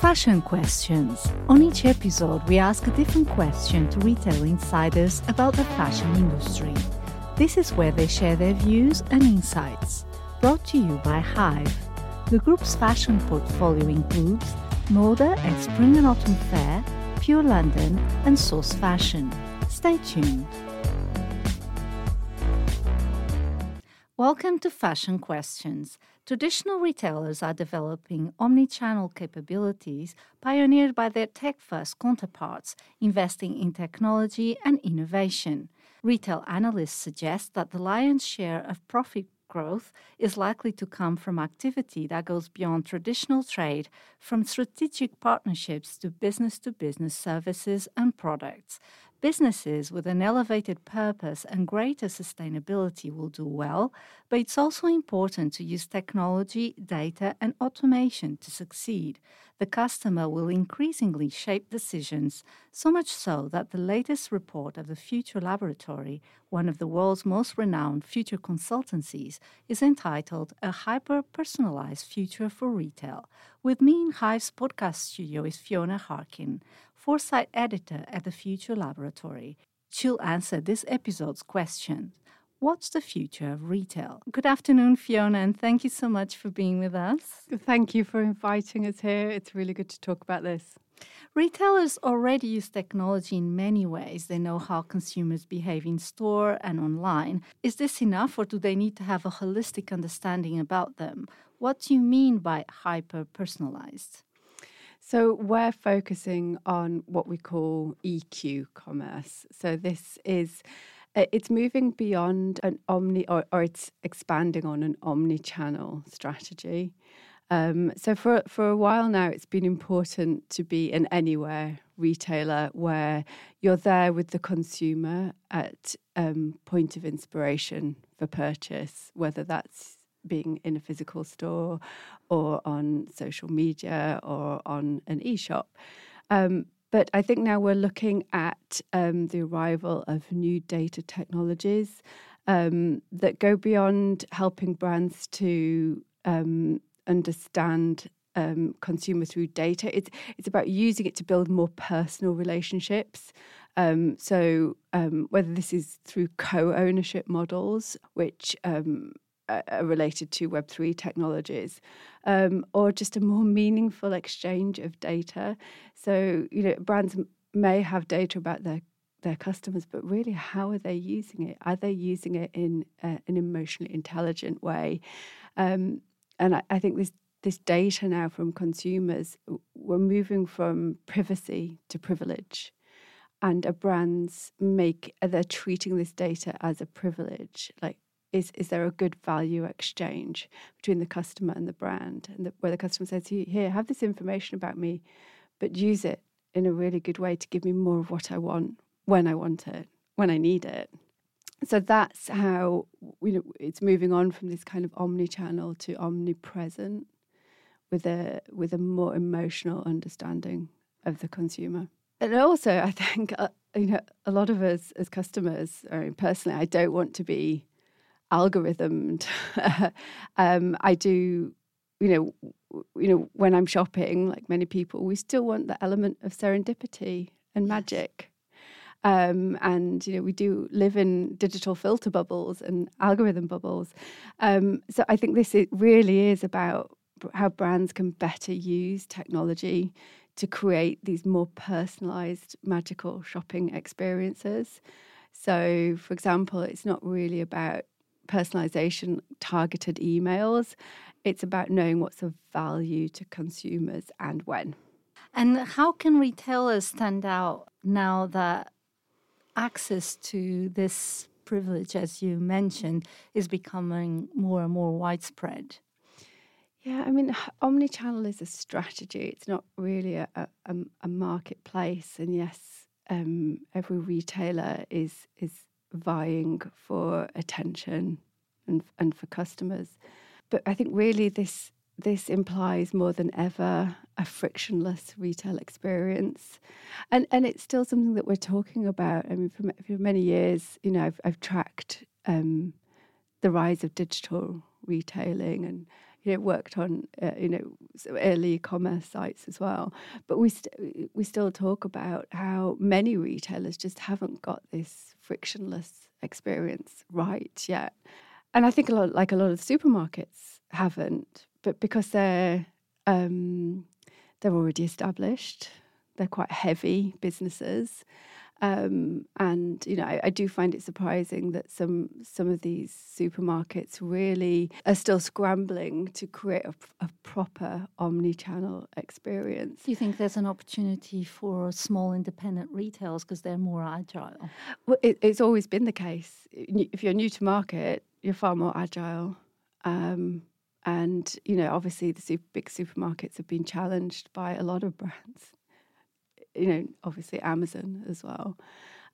Fashion Questions. On each episode, we ask a different question to retail insiders about the fashion industry. This is where they share their views and insights. Brought to you by Hyve. The group's fashion portfolio includes Moda at Spring and Autumn Fair, Pure London, and Source Fashion. Stay tuned. Welcome to Fashion Questions. Traditional retailers are developing omni channel capabilities pioneered by their tech first counterparts, investing in technology and innovation. Retail analysts suggest that the lion's share of profit growth is likely to come from activity that goes beyond traditional trade, from strategic partnerships to business to business services and products. Businesses with an elevated purpose and greater sustainability will do well, but it's also important to use technology, data, and automation to succeed. The customer will increasingly shape decisions, so much so that the latest report of the Future Laboratory, one of the world's most renowned future consultancies, is entitled A Hyper Personalized Future for Retail. With me in Hyve's podcast studio is Fiona Harkin foresight editor at the Future Laboratory. She'll answer this episode's question What's the future of retail? Good afternoon, Fiona, and thank you so much for being with us. Thank you for inviting us here. It's really good to talk about this. Retailers already use technology in many ways. They know how consumers behave in store and online. Is this enough, or do they need to have a holistic understanding about them? What do you mean by hyper personalized? So we're focusing on what we call EQ commerce. So this is uh, it's moving beyond an omni or, or it's expanding on an omni-channel strategy. Um, so for for a while now, it's been important to be an anywhere retailer where you're there with the consumer at um, point of inspiration for purchase, whether that's being in a physical store or on social media or on an e-shop. Um, but I think now we're looking at um, the arrival of new data technologies um, that go beyond helping brands to um, understand um, consumer through data. It's it's about using it to build more personal relationships. Um, so um, whether this is through co-ownership models, which um, are related to Web3 technologies, um, or just a more meaningful exchange of data. So, you know, brands may have data about their their customers, but really, how are they using it? Are they using it in uh, an emotionally intelligent way? Um, and I, I, think this this data now from consumers, we're moving from privacy to privilege, and a brands make they're treating this data as a privilege, like is is there a good value exchange between the customer and the brand? And the, where the customer says here have this information about me but use it in a really good way to give me more of what i want when i want it when i need it. So that's how you know it's moving on from this kind of omni-channel to omnipresent with a with a more emotional understanding of the consumer. And also i think uh, you know a lot of us as customers I mean, personally i don't want to be algorithmed. um, I do, you know, you know, when I'm shopping, like many people, we still want the element of serendipity and magic. Um, and you know, we do live in digital filter bubbles and algorithm bubbles. Um, so I think this really is about how brands can better use technology to create these more personalized, magical shopping experiences. So, for example, it's not really about personalization, targeted emails. It's about knowing what's of value to consumers and when. And how can retailers stand out now that access to this privilege, as you mentioned, is becoming more and more widespread? Yeah, I mean, omni-channel is a strategy. It's not really a, a, a marketplace. And yes, um, every retailer is is vying for attention and and for customers. But I think really this this implies more than ever a frictionless retail experience, and and it's still something that we're talking about. I mean, for, for many years, you know, I've I've tracked um, the rise of digital retailing, and you know worked on uh, you know early e-commerce sites as well. But we st- we still talk about how many retailers just haven't got this frictionless experience right yet, and I think a lot like a lot of supermarkets haven't, but because they're um, they're already established, they're quite heavy businesses. Um, and you know, I, I, do find it surprising that some some of these supermarkets really are still scrambling to create a, a proper omni-channel experience. Do you think there's an opportunity for small independent retailers because they're more agile? Well, it, it's always been the case. If you're new to market, you're far more agile. Um, and you know, obviously, the super, big supermarkets have been challenged by a lot of brands you know, obviously Amazon as well.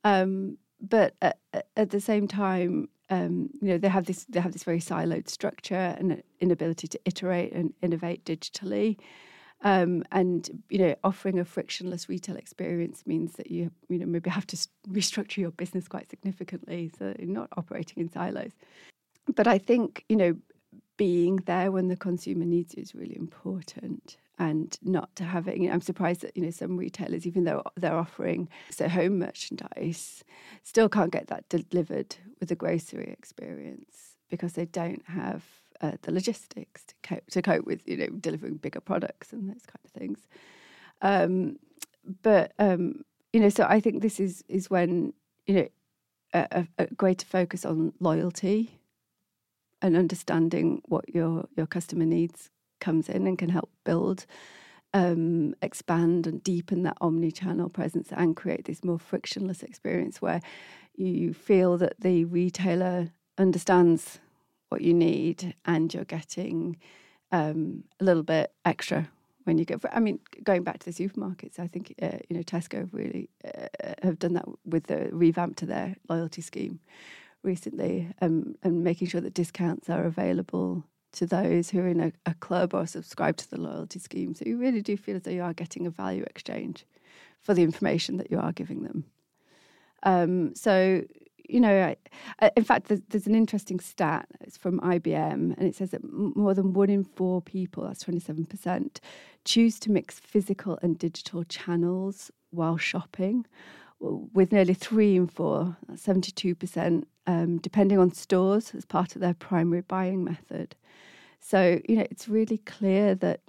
Um, but at, at, the same time, um, you know, they have this they have this very siloed structure and inability to iterate and innovate digitally. Um, and you know, offering a frictionless retail experience means that you you know maybe have to restructure your business quite significantly, so you're not operating in silos. But I think you know, being there when the consumer needs you is really important and not to have it. You know, I'm surprised that you know some retailers, even though they're offering so home merchandise, still can't get that delivered with a grocery experience because they don't have uh, the logistics to cope, to cope with you know delivering bigger products and those kind of things. Um, but um, you know, so I think this is is when you know a, a greater focus on loyalty and understanding what your your customer needs comes in and can help build, um, expand, and deepen that omni channel presence and create this more frictionless experience where you feel that the retailer understands what you need and you're getting um, a little bit extra when you go. For, I mean, going back to the supermarkets, I think uh, you know Tesco really uh, have done that with the revamp to their loyalty scheme recently, um, and making sure that discounts are available to those who are in a, a club or subscribe to the loyalty scheme. So you really do feel as though you are getting a value exchange for the information that you are giving them. Um, so, you know, I, in fact, there's, there's, an interesting stat. It's from IBM, and it says that more than one in four people, that's 27%, choose to mix physical and digital channels while shopping, with nearly three in four, 72%, um, depending on stores as part of their primary buying method. So, you know, it's really clear that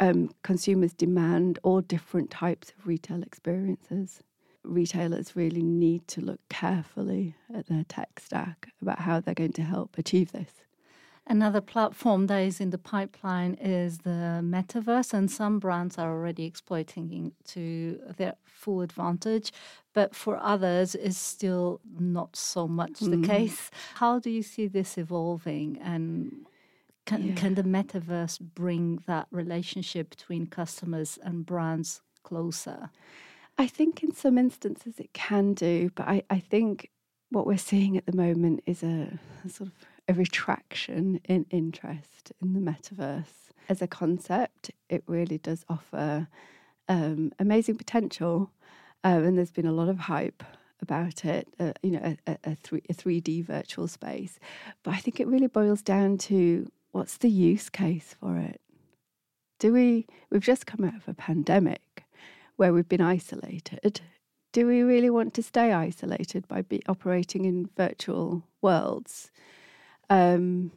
um, consumers demand all different types of retail experiences. Retailers really need to look carefully at their tech stack about how they're going to help achieve this. Another platform that is in the pipeline is the metaverse, and some brands are already exploiting it to their full advantage. But for others, it's still not so much mm. the case. How do you see this evolving, and can, yeah. can the metaverse bring that relationship between customers and brands closer? I think in some instances it can do, but I, I think what we're seeing at the moment is a, a sort of a retraction in interest in the metaverse. As a concept, it really does offer um, amazing potential, um, and there's been a lot of hype about it. Uh, you know, a, a, three, a 3D virtual space, but I think it really boils down to what's the use case for it? Do we, we've just come out of a pandemic where we've been isolated. Do we really want to stay isolated by be operating in virtual worlds? Um,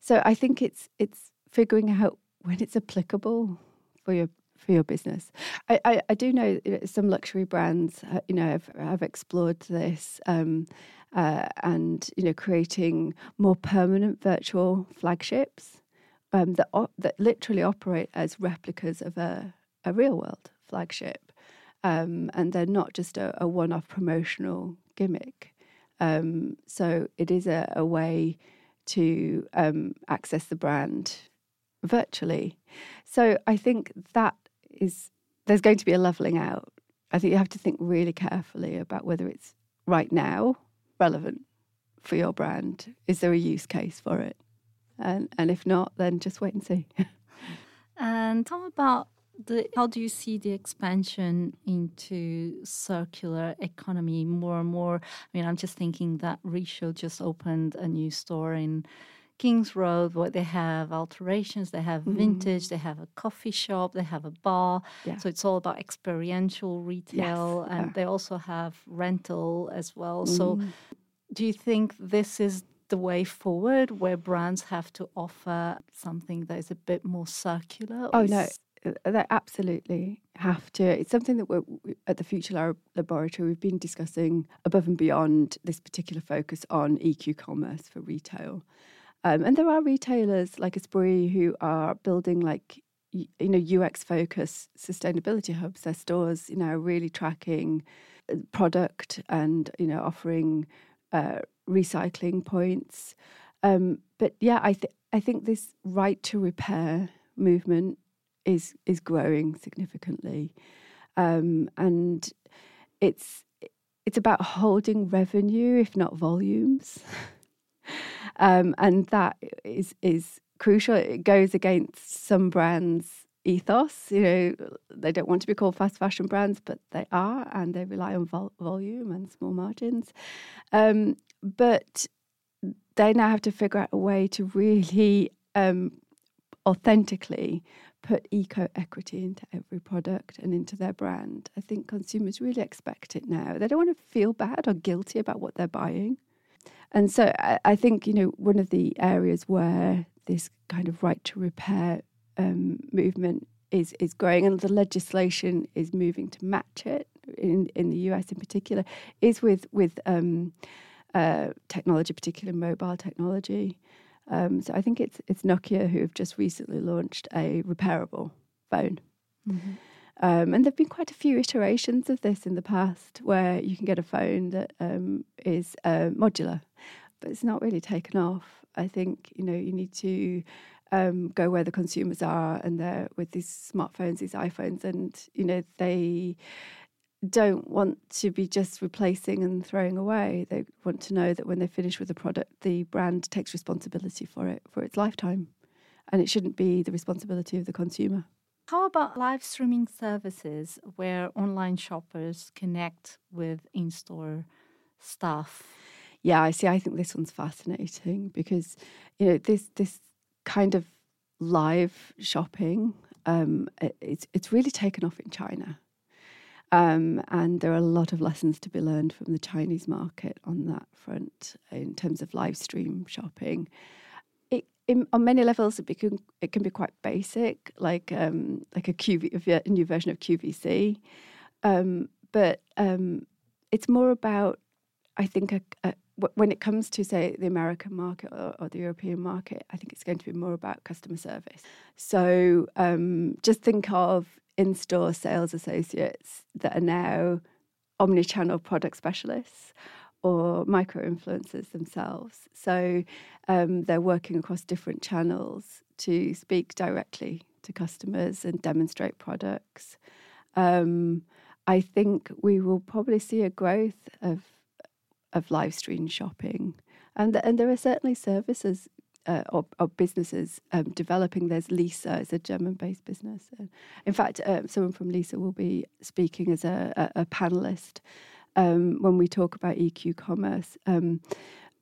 so I think it's it's figuring out when it's applicable for your for your business. I, I, I do know some luxury brands, uh, you know, have, have explored this. Um, uh, and you know creating more permanent virtual flagships um, that op- that literally operate as replicas of a, a real world flagship, um, and they're not just a, a one off promotional gimmick. Um, so it is a, a way to um, access the brand virtually. So I think that is there's going to be a leveling out. I think you have to think really carefully about whether it's right now relevant for your brand? Is there a use case for it? And and if not, then just wait and see. and me about the how do you see the expansion into circular economy more and more? I mean, I'm just thinking that Rixo just opened a new store in Kings Road What they have alterations, they have mm-hmm. vintage, they have a coffee shop, they have a bar. Yeah. So it's all about experiential retail yes. and yeah. they also have rental as well. Mm. So do you think this is the way forward where brands have to offer something that is a bit more circular? Oh, no. Uh, they absolutely have to. It's something that we're at the Future Lab Laboratory we've been discussing above and beyond this particular focus on EQ commerce for retail. Um, and there are retailers like Esprit who are building like you know UX focused sustainability hubs. Their stores, you know, really tracking uh, product and you know offering uh, recycling points. Um, but yeah, I I think this right to repair movement is is growing significantly, um, and it's it's about holding revenue, if not volumes, um, and that is is crucial. It goes against some brands' ethos. You know, they don't want to be called fast fashion brands, but they are, and they rely on vol- volume and small margins. Um, but they now have to figure out a way to really um, authentically put eco equity into every product and into their brand. I think consumers really expect it now. They don't want to feel bad or guilty about what they're buying. And so I, I think, you know, one of the areas where this kind of right to repair um, movement is, is growing and the legislation is moving to match it in, in the US in particular is with, with um, uh, technology, particularly mobile technology. Um, so I think it's it's Nokia who have just recently launched a repairable phone. Mm-hmm. Um, and there've been quite a few iterations of this in the past where you can get a phone that um, is uh, modular, but it's not really taken off. I think you know you need to um, go where the consumers are, and they're with these smartphones, these iPhones, and you know they don't want to be just replacing and throwing away. They want to know that when they finish with the product, the brand takes responsibility for it for its lifetime. And it shouldn't be the responsibility of the consumer. How about live streaming services where online shoppers connect with in store stuff? Yeah, I see. I think this one's fascinating because, you know, this this kind of live shopping, um, it's it's really taken off in China. Um, and there are a lot of lessons to be learned from the Chinese market on that front in terms of live stream shopping. It, in, on many levels, it, become, it can be quite basic, like um, like a, QV, a new version of QVC. Um, but um, it's more about, I think, when it comes to, say, the American market or, or, the European market, I think it's going to be more about customer service. So um, just think of in store sales associates that are now omni-channel product specialists or micro influencers themselves. So um, they're working across different channels to speak directly to customers and demonstrate products. Um, I think we will probably see a growth of of live stream shopping, and and there are certainly services uh, or, or, businesses um, developing. There's Lisa, it's a German-based business. In fact, uh, someone from Lisa will be speaking as a, a, a panelist um, when we talk about EQ commerce. Um,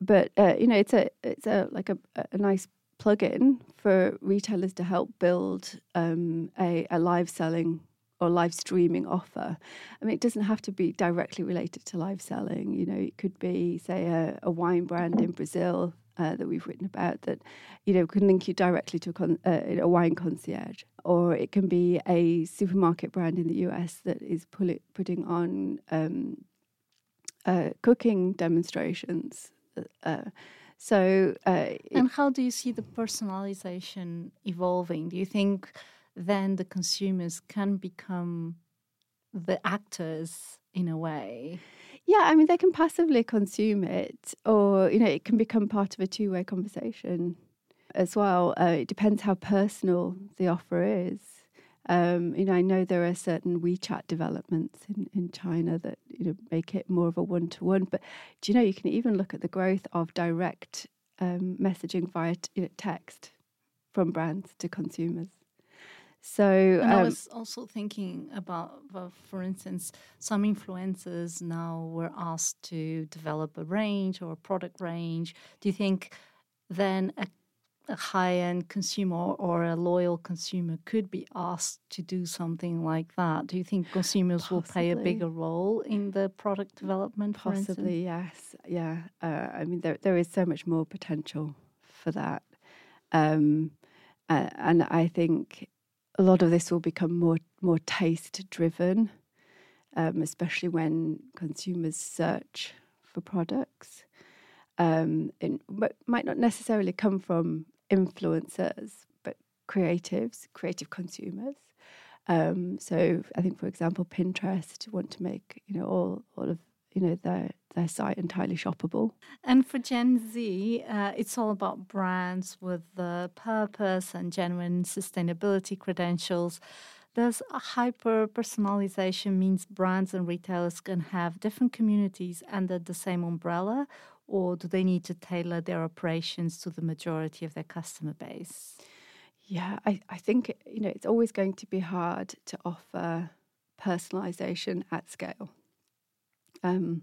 but uh, you know, it's a it's a like a, a nice plug-in for retailers to help build um, a, a live selling or live streaming offer. I mean, it doesn't have to be directly related to live selling. You know, it could be, say, a, a wine brand in Brazil uh, that we've written about that you know can link you directly to a, con- uh, a, wine concierge, or it can be a supermarket brand in the US that is pull- putting on um, uh, cooking demonstrations. Uh, so, uh, and how do you see the personalization evolving? Do you think then the consumers can become the actors in a way? Yeah, I mean, they can passively consume it, or, you know, it can become part of a two way conversation as well. Uh, it depends how personal the offer is. Um, you know, I know there are certain WeChat developments in, in China that, you know, make it more of a one to one. But do you know, you can even look at the growth of direct um, messaging via you know, text from brands to consumers. So um, I was also thinking about, well, for instance, some influencers now were asked to develop a range or a product range. Do you think then a a high-end consumer or a loyal consumer could be asked to do something like that. Do you think consumers Possibly. will play a bigger role in the product development? Possibly, yes. Yeah. Uh, I mean, there there is so much more potential for that, um, uh, and I think a lot of this will become more more taste driven, um, especially when consumers search for products. Um, it might not necessarily come from influencers, but creatives, creative consumers. Um, so I think, for example, Pinterest want to make you know all all of you know their their site entirely shoppable. And for Gen Z, uh, it's all about brands with the purpose and genuine sustainability credentials. Does hyper personalization means brands and retailers can have different communities under the same umbrella, or do they need to tailor their operations to the majority of their customer base? Yeah, I, I think you know it's always going to be hard to offer personalization at scale, um,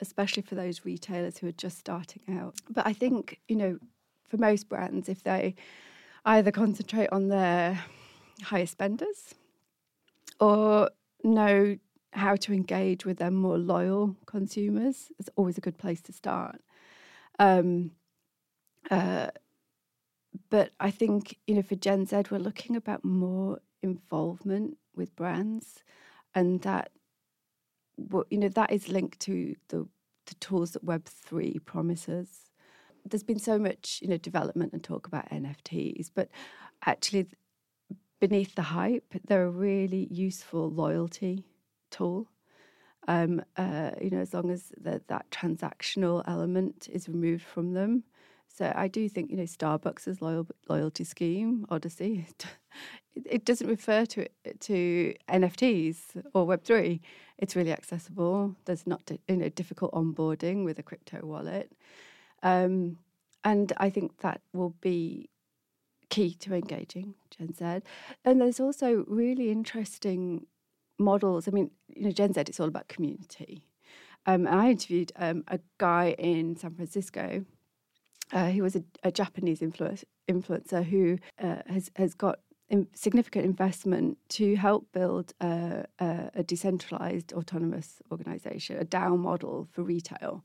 especially for those retailers who are just starting out. But I think you know, for most brands, if they either concentrate on their higher spenders or know how to engage with their more loyal consumers it's always a good place to start. Um, uh, but I think you know for Gen Z, we're looking about more involvement with brands, and that you know that is linked to the the tools that Web three promises. There's been so much you know development and talk about NFTs, but actually beneath the hype, they're a really useful loyalty tool. Um, uh, you know, as long as the, that transactional element is removed from them. So I do think you know Starbucks' loyal, loyalty scheme, Odyssey, it, doesn't refer to to NFTs or Web three. It's really accessible. There's not you know difficult onboarding with a crypto wallet, um, and I think that will be key to engaging Gen Z. And there's also really interesting models. I mean, you know, Gen Z, it's all about community. Um, I interviewed um, a guy in San Francisco uh, who was a, a Japanese influ- influencer who uh, has, has got in significant investment to help build a, a, a, decentralized autonomous organization, a DAO model for retail.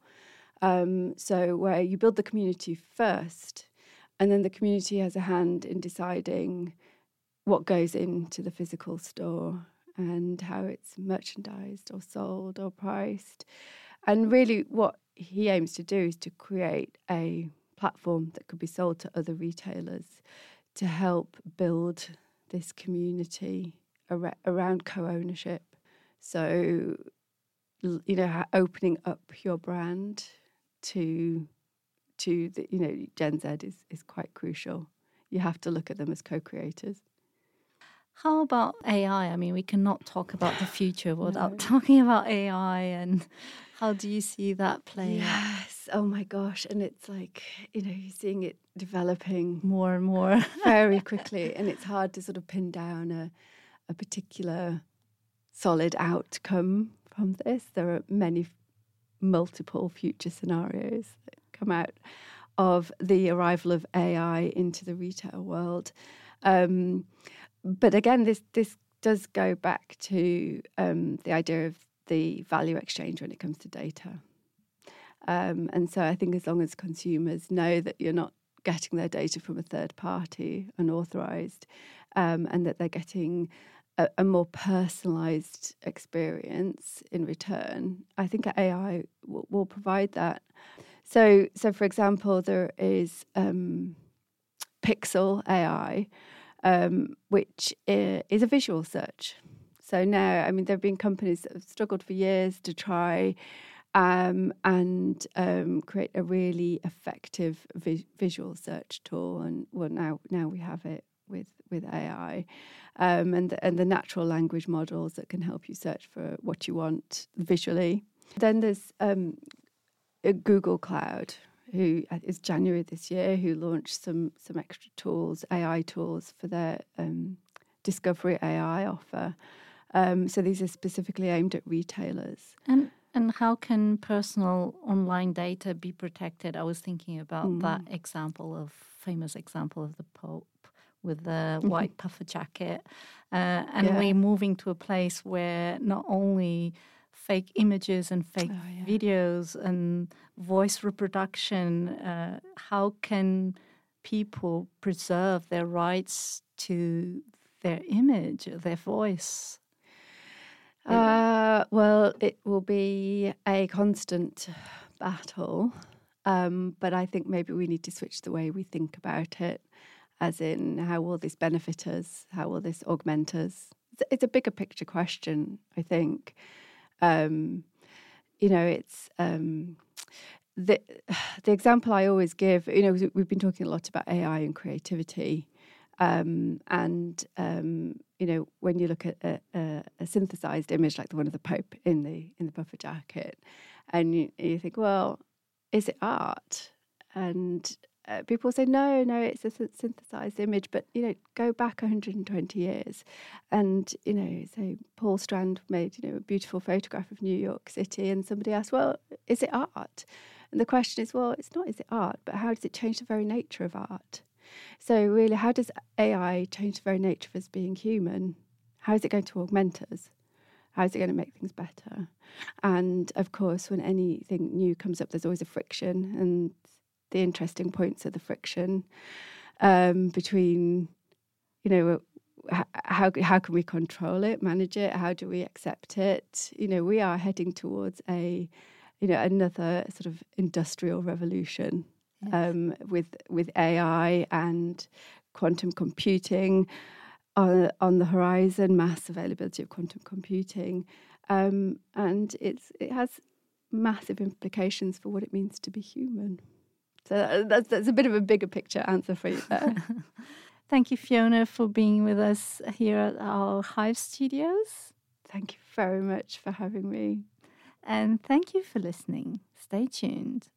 Um, so, where you build the community first, and then the community has a hand in deciding what goes into the physical store and how it's merchandised or sold or priced. And really, what he aims to do is to create a platform that could be sold to other retailers to help build this community ar- around co ownership. So, you know, opening up your brand to to the you know Gen Z is is quite crucial. You have to look at them as co-creators. How about AI? I mean, we cannot talk about the future without no. talking about AI. And how do you see that playing? Yes. Oh my gosh. And it's like, you know, you're seeing it developing more and more very quickly. And it's hard to sort of pin down a, a particular solid outcome from this. There are many multiple future scenarios that come out of the arrival of AI into the retail world. Um, but again, this this does go back to um, the idea of the value exchange when it comes to data. Um, and so I think as long as consumers know that you're not getting their data from a third party, unauthorized, um, and that they're getting a, a, more personalized experience in return, I think AI will, will provide that. So, so for example, there is um, Pixel AI, um, which is a visual search. So now, I mean, there have been companies that have struggled for years to try um, and um, create a really effective vi- visual search tool. And well, now now we have it with with AI, um, and the, and the natural language models that can help you search for what you want visually. Then there's um, Google Cloud, who uh, is January this year, who launched some some extra tools, AI tools for their um, Discovery AI offer. Um, so these are specifically aimed at retailers. And And how can personal online data be protected? I was thinking about mm. that example of famous example of the Pope with the mm-hmm. white puffer jacket, uh, and yeah. we're moving to a place where not only fake images and fake oh, yeah. videos and voice reproduction, uh, how can people preserve their rights to their image, their voice? Uh, well, it will be a constant battle, um, but I think maybe we need to switch the way we think about it, as in how will this benefit us? How will this augment us? It's, it's a bigger picture question, I think. Um, you know, it's um, the the example I always give. You know, we've been talking a lot about AI and creativity, um, and um, you know, when you look at a, a, a, synthesized image like the one of the Pope in the in the puffer jacket, and you, you think, well, is it art? And uh, people say, no, no, it's a synthesized image. But you know, go back 120 years, and you know, say Paul Strand made you know a beautiful photograph of New York City, and somebody asked, well, is it art? And the question is, well, it's not is it art, but how does it change the very nature of art? So, really, how does AI change the very nature of us being human? How is it going to augment us? How is it going to make things better? And of course, when anything new comes up, there's always a friction, and the interesting points of the friction um, between, you know, how how can we control it, manage it? How do we accept it? You know, we are heading towards a, you know, another sort of industrial revolution yes. um, with with AI and quantum computing on, on the horizon, mass availability of quantum computing, um, and it's it has massive implications for what it means to be human. So that's that's a bit of a bigger picture answer for you there. Thank you, Fiona, for being with us here at our Hyve studios. Thank you very much for having me. And thank you for listening. Stay tuned.